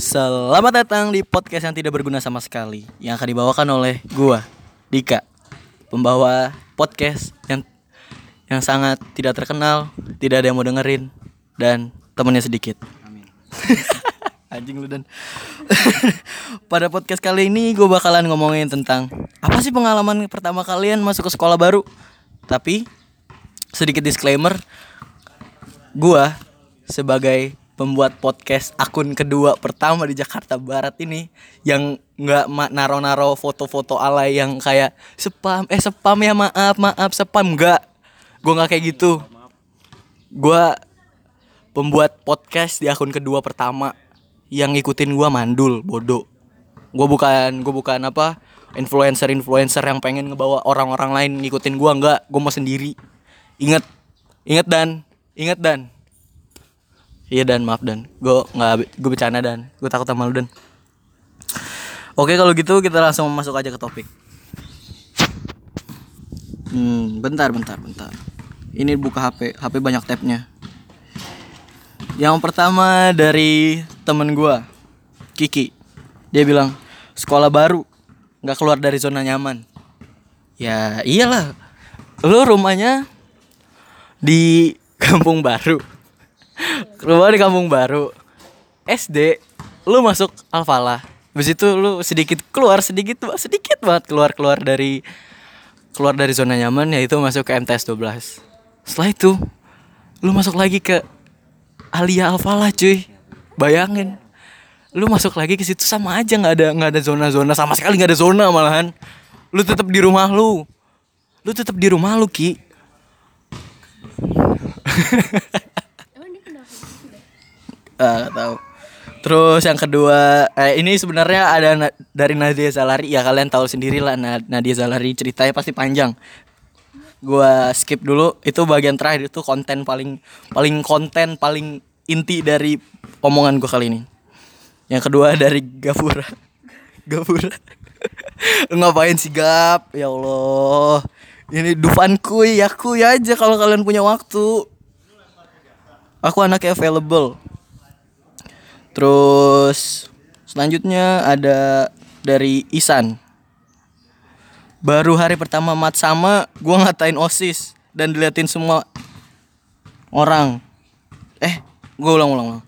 Selamat datang di podcast yang tidak berguna sama sekali Yang akan dibawakan oleh gua, Dika Pembawa podcast yang yang sangat tidak terkenal Tidak ada yang mau dengerin Dan temennya sedikit. Anjing lu dan. Pada podcast kali ini gue bakalan ngomongin tentang Apa sih pengalaman pertama kalian masuk ke sekolah baru? Tapi sedikit disclaimer Gua sebagai pembuat podcast akun kedua pertama di Jakarta Barat ini yang nggak naro-naro foto-foto alay yang kayak spam eh spam ya maaf maaf spam nggak. Gue nggak kayak gitu. Gue pembuat podcast di akun kedua pertama yang ngikutin gua mandul bodoh. Gue bukan gue bukan apa influencer influencer yang pengen ngebawa orang-orang lain ngikutin gua. Nggak gue mau sendiri. Ingat ingat dan. Ingat dan Iya dan maaf dan gue nggak gue bercanda dan gue takut sama lu dan. Oke kalau gitu kita langsung masuk aja ke topik. Hmm, bentar bentar bentar. Ini buka HP, HP banyak tabnya. Yang pertama dari temen gue, Kiki. Dia bilang sekolah baru, nggak keluar dari zona nyaman. Ya iyalah, lu rumahnya di kampung baru rumah di kampung baru. SD lu masuk Alfala. Habis itu lu sedikit keluar sedikit sedikit banget keluar keluar dari keluar dari zona nyaman yaitu masuk ke MTS 12 setelah itu lu masuk lagi ke Alia Alfala cuy. Bayangin. Lu masuk lagi ke situ sama aja nggak ada nggak ada zona-zona sama sekali nggak ada zona malahan. Lu tetap di rumah lu. Lu tetap di rumah lu ki Ah, nggak tahu. Terus yang kedua, eh, ini sebenarnya ada na- dari Nadia Zalari ya kalian tahu sendiri lah Na- Nadia Zalari ceritanya pasti panjang. Gua skip dulu itu bagian terakhir itu konten paling paling konten paling inti dari omongan gua kali ini. Yang kedua dari Gapura. Gapura. Ngapain sih Gap? Ya Allah. Ini Dufan kuy ya kuy aja kalau kalian punya waktu. Aku anaknya available. Terus selanjutnya ada dari Isan. Baru hari pertama mat sama gua ngatain OSIS dan diliatin semua orang. Eh, gua ulang-ulang. ulang.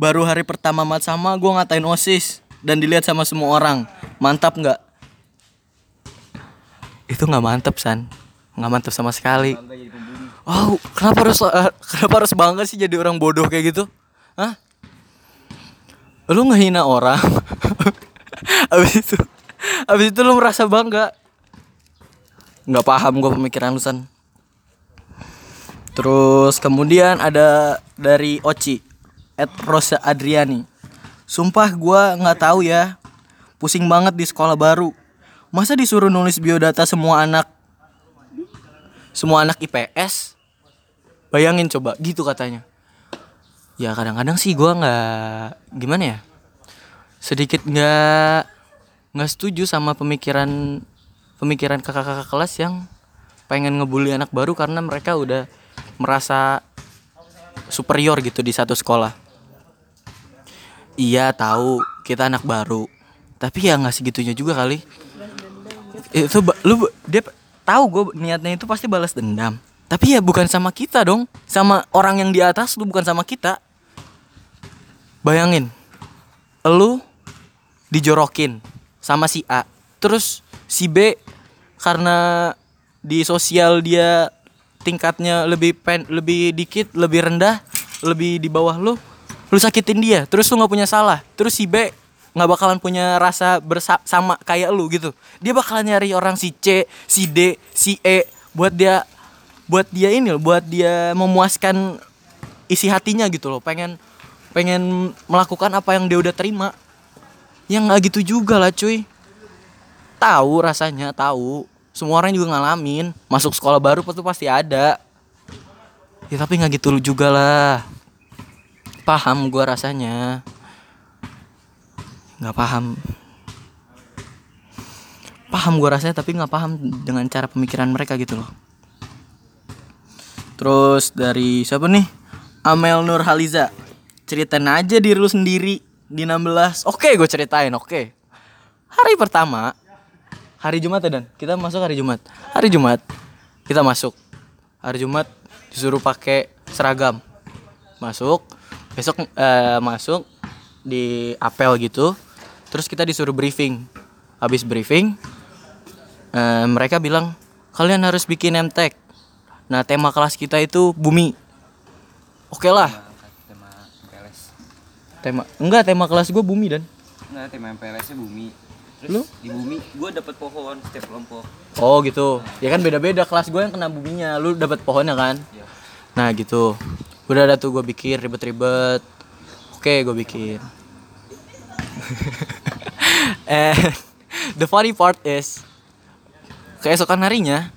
Baru hari pertama mat sama gua ngatain OSIS dan dilihat sama semua orang. Mantap nggak? Itu nggak mantap, San. Nggak mantap sama sekali. Wow, kenapa harus eh, kenapa harus bangga sih jadi orang bodoh kayak gitu? Hah? Lu ngehina orang. Abis itu Abis itu lu merasa bangga. Nggak paham gue pemikiran lu San. Terus kemudian ada dari Oci Ed Rosa Adriani. Sumpah gua nggak tahu ya. Pusing banget di sekolah baru. Masa disuruh nulis biodata semua anak semua anak IPS? Bayangin coba gitu katanya. Ya kadang-kadang sih gua nggak gimana ya sedikit nggak nggak setuju sama pemikiran pemikiran kakak-kakak kelas yang pengen ngebully anak baru karena mereka udah merasa superior gitu di satu sekolah. Iya tahu kita anak baru, tapi ya nggak segitunya juga kali. Itu lu dia tahu gue niatnya itu pasti balas dendam. Tapi ya bukan sama kita dong, sama orang yang di atas lu bukan sama kita. Bayangin, lu dijorokin sama si A, terus si B karena di sosial dia tingkatnya lebih pen, lebih dikit, lebih rendah, lebih di bawah lu, lu sakitin dia, terus lu nggak punya salah, terus si B nggak bakalan punya rasa bersama kayak lu gitu, dia bakalan nyari orang si C, si D, si E buat dia buat dia ini loh, buat dia memuaskan isi hatinya gitu loh, pengen pengen melakukan apa yang dia udah terima. Yang nggak gitu juga lah cuy. Tahu rasanya, tahu. Semua orang juga ngalamin. Masuk sekolah baru tuh pasti ada. Ya tapi nggak gitu juga lah. Paham gua rasanya. Nggak paham. Paham gua rasanya tapi nggak paham dengan cara pemikiran mereka gitu loh. Terus dari siapa nih? Amel Nur Haliza. Ceritain aja diri lu sendiri. di 16 oke gue ceritain oke. Hari pertama hari Jumat ya dan? Kita masuk hari Jumat. Hari Jumat kita masuk. Hari Jumat disuruh pakai seragam. Masuk besok eh, masuk di apel gitu. Terus kita disuruh briefing. Habis briefing eh, mereka bilang kalian harus bikin MTek nah tema kelas kita itu bumi. Oke lah tema MPLS tema enggak tema kelas gue bumi dan. Enggak tema MPLS nya bumi. Terus Lu? di bumi gue dapet pohon setiap kelompok. Oh gitu. Ya kan beda-beda kelas gue yang kena buminya. Lu dapat pohonnya kan? Ya Nah gitu. Udah ada tuh gue bikin ribet-ribet. Oke gue bikin And The funny part is Keesokan harinya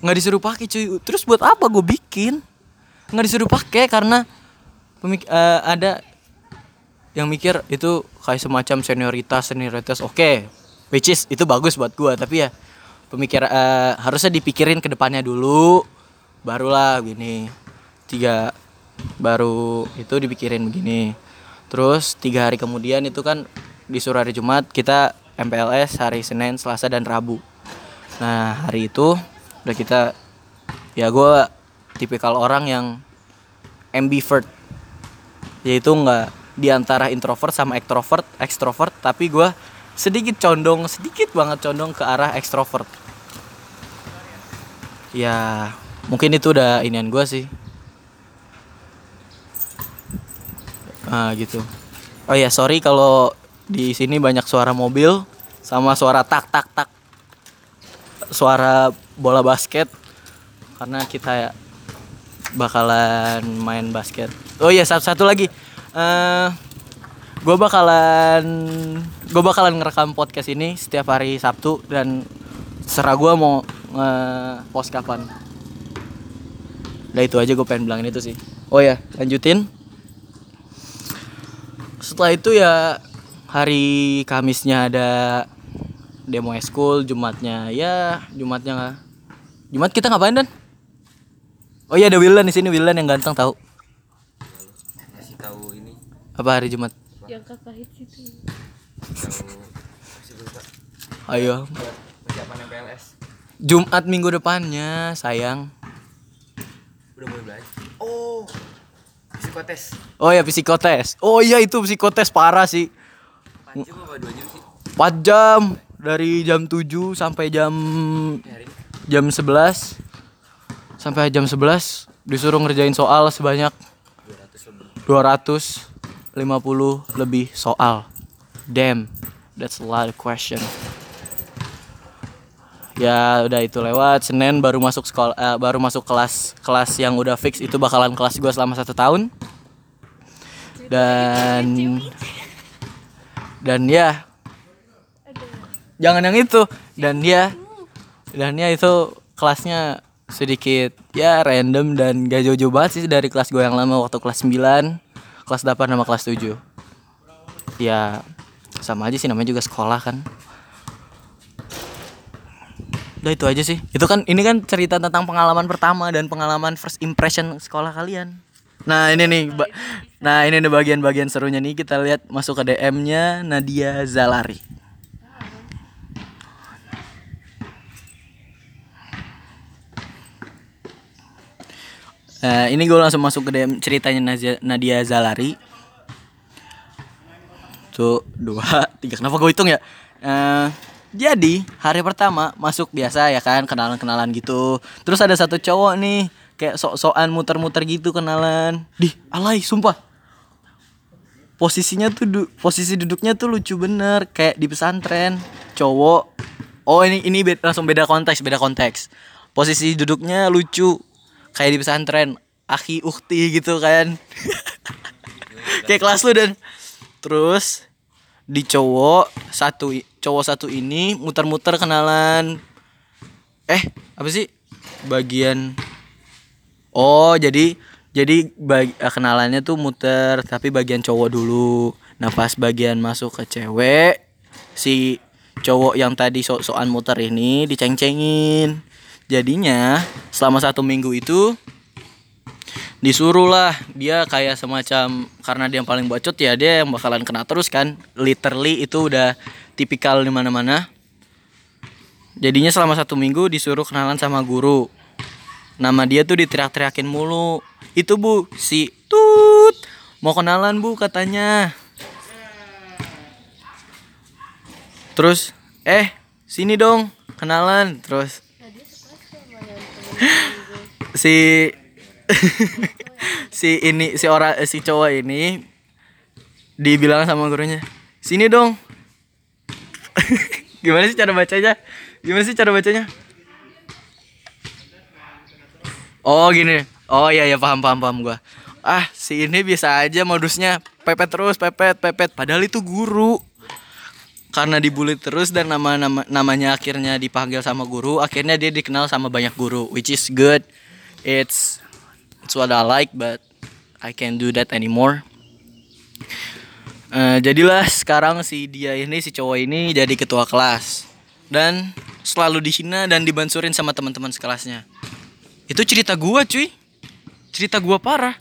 nggak disuruh pakai cuy. Terus buat apa gue bikin? Nggak disuruh pakai karena pemik eh, Ada Yang mikir itu kayak semacam senioritas Senioritas. Oke Which is itu bagus buat gue Tapi ya pemikir eh, harusnya dipikirin ke depannya dulu barulah gini. Tiga baru itu dipikirin begini. Terus tiga hari kemudian itu kan disuruh hari Jumat kita MPLS hari Senin Selasa dan Rabu. Nah hari itu udah kita ya gue tipikal orang yang ambivert yaitu nggak di antara introvert sama extrovert extrovert tapi gue sedikit condong sedikit banget condong ke arah extrovert. Ya mungkin itu udah inian gue sih. Ah gitu. Oh ya sorry kalau di sini banyak suara mobil sama suara tak tak tak. Suara bola basket karena kita bakalan main basket. Oh iya satu satu lagi eh gue bakalan gue bakalan ngerekam podcast ini setiap hari Sabtu dan serah gue mau nge-post kapan. Udah itu aja gue pengen bilangin itu sih. Oh ya lanjutin. Setelah itu ya Hari Kamisnya ada Demo eskul Jumatnya ya Jumatnya nggak. Jumat kita ngapain dan? Oh iya ada Wildan di sini Wildan yang ganteng tahu apa hari Jumat? Yang kakak hits itu. Ayo. Iya, persiapan MPLS Jumat minggu depannya sayang. Udah mulai belajar. Oh psikotes. Oh ya psikotes. Oh iya itu psikotes parah sih. 4 jam dari jam tujuh sampai jam eh, jam 11 sampai jam 11 disuruh ngerjain soal sebanyak dua ratus. 50 lebih soal. Damn, that's a lot of question. Ya udah itu lewat. Senin baru masuk sekolah, eh, uh, baru masuk kelas kelas yang udah fix itu bakalan kelas gue selama satu tahun. Dan dan ya jangan yang itu dan ya dan ya itu kelasnya sedikit ya random dan gak jauh-jauh banget sih dari kelas gue yang lama waktu kelas 9 kelas 8 sama kelas 7 ya sama aja sih namanya juga sekolah kan. Udah itu aja sih. Itu kan ini kan cerita tentang pengalaman pertama dan pengalaman first impression sekolah kalian. Nah ini nih nah ini nih bagian-bagian serunya nih. Kita lihat masuk ke DM-nya Nadia Zalari Nah, ini gue langsung masuk ke DM ceritanya Nadia, Zalari. Tuh, dua, tiga. Kenapa gue hitung ya? Eh, jadi, hari pertama masuk biasa ya kan, kenalan-kenalan gitu. Terus ada satu cowok nih, kayak sok-sokan muter-muter gitu kenalan. Di, alay, sumpah. Posisinya tuh, du- posisi duduknya tuh lucu bener, kayak di pesantren. Cowok. Oh, ini ini beda, langsung beda konteks, beda konteks. Posisi duduknya lucu, kayak di pesantren aki ukti gitu kan. Kayak kelas lu dan. Terus di cowok satu cowok satu ini muter-muter kenalan. Eh apa sih? Bagian oh jadi jadi bag, eh, kenalannya tuh muter tapi bagian cowok dulu. Nah pas bagian masuk ke cewek si cowok yang tadi sok-sokan muter ini diceng-cengin jadinya selama satu minggu itu disuruh lah dia kayak semacam karena dia yang paling bacot ya dia yang bakalan kena terus kan. Literally itu udah tipikal di mana-mana. Jadinya selama satu minggu disuruh kenalan sama guru. Nama dia tuh diteriak-teriakin mulu. Itu bu si tut. Mau kenalan bu katanya. Terus eh sini dong kenalan. Terus si si ini si orang si cowok ini dibilang sama gurunya sini dong. Gimana sih cara bacanya? Gimana sih cara bacanya? Oh gini. Oh iya ya paham paham paham gua. Ah si ini biasa aja modusnya. Pepet terus pepet pepet. Padahal itu guru. Karena dibully terus dan nama, nama namanya akhirnya dipanggil sama guru akhirnya dia dikenal sama banyak guru which is good it's it's what I like but I can't do that anymore. Eh, jadilah sekarang si dia ini si cowok ini jadi ketua kelas. Dan selalu dihina dan dibansurin sama teman-teman sekelasnya. Itu cerita gua cuy. Cerita gua parah.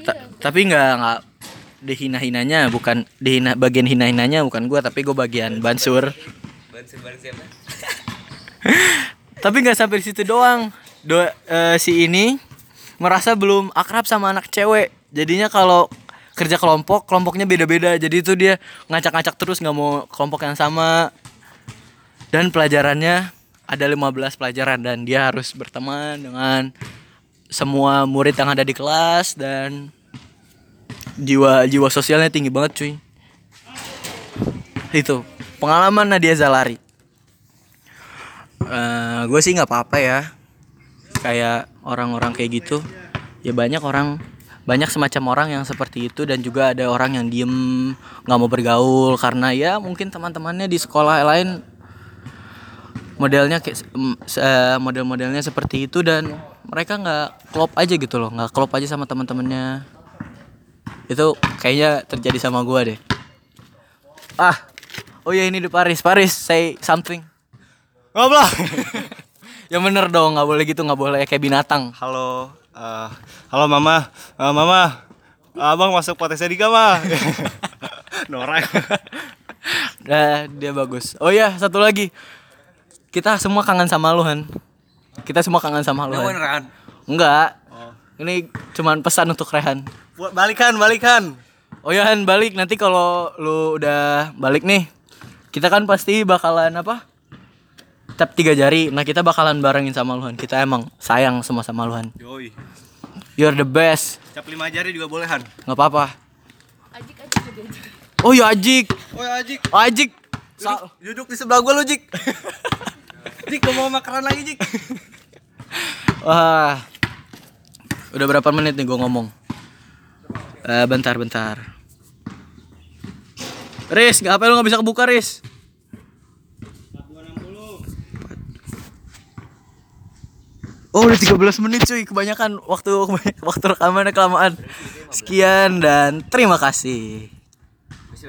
Ta- tapi nggak nggak dihina-hinanya bukan dihina bagian hina-hinanya bukan gua tapi gua bagian bansur. Siapa? tapi nggak sampai di situ doang Do, eh, si ini merasa belum akrab sama anak cewek. Jadinya kalau kerja kelompok kelompoknya beda-beda. Jadi itu dia ngacak-ngacak terus nggak mau kelompok yang sama. Dan pelajarannya ada 15 pelajaran dan dia harus berteman dengan semua murid yang ada di kelas dan jiwa jiwa sosialnya tinggi banget cuy. Itu pengalaman Nadia Zalari. Eh gue sih nggak apa-apa ya kayak orang-orang kayak gitu. Ya banyak orang banyak semacam orang yang seperti itu dan juga ada orang yang diem nggak mau bergaul karena ya mungkin teman-temannya di sekolah lain modelnya kayak eh, model-modelnya seperti itu dan mereka nggak klop aja gitu loh nggak klop aja sama teman-temannya. Itu kayaknya terjadi sama gua deh. Ah oh ya ini di Paris Paris say something. Ngobrol. Yang bener dong nggak boleh gitu nggak boleh kayak binatang Halo, eh, halo mama, Eh, mama, abang masuk podcastnya Dika mah. Norak. Nah, dia bagus. Oh ya, satu lagi. Kita semua kangen sama lu, Han. Kita semua kangen sama lu. Han. beneran. Enggak. Ini cuman pesan untuk Rehan. Buat balikan, balikan. Oh ya, Han, balik nanti kalau lu udah balik nih. Kita kan pasti bakalan apa? Tap tiga jari. Nah, kita bakalan barengin sama lu, Han. Kita emang sayang semua sama lu, Han. Yoi. You're the best. Cap lima jari juga bolehan. nggak apa-apa. Oh ya Ajik. Oh ya Ajik, Oh, Ajik. Sa- duduk di sebelah gua lu Jik. Jik, gua mau makanan lagi Jik. Wah. Udah berapa menit nih gue ngomong? Eh bentar, bentar. Riz, nggak apa lu nggak bisa kebuka, Riz? Oh udah 13 menit cuy. Kebanyakan waktu waktu rekamannya kelamaan. Sekian dan terima kasih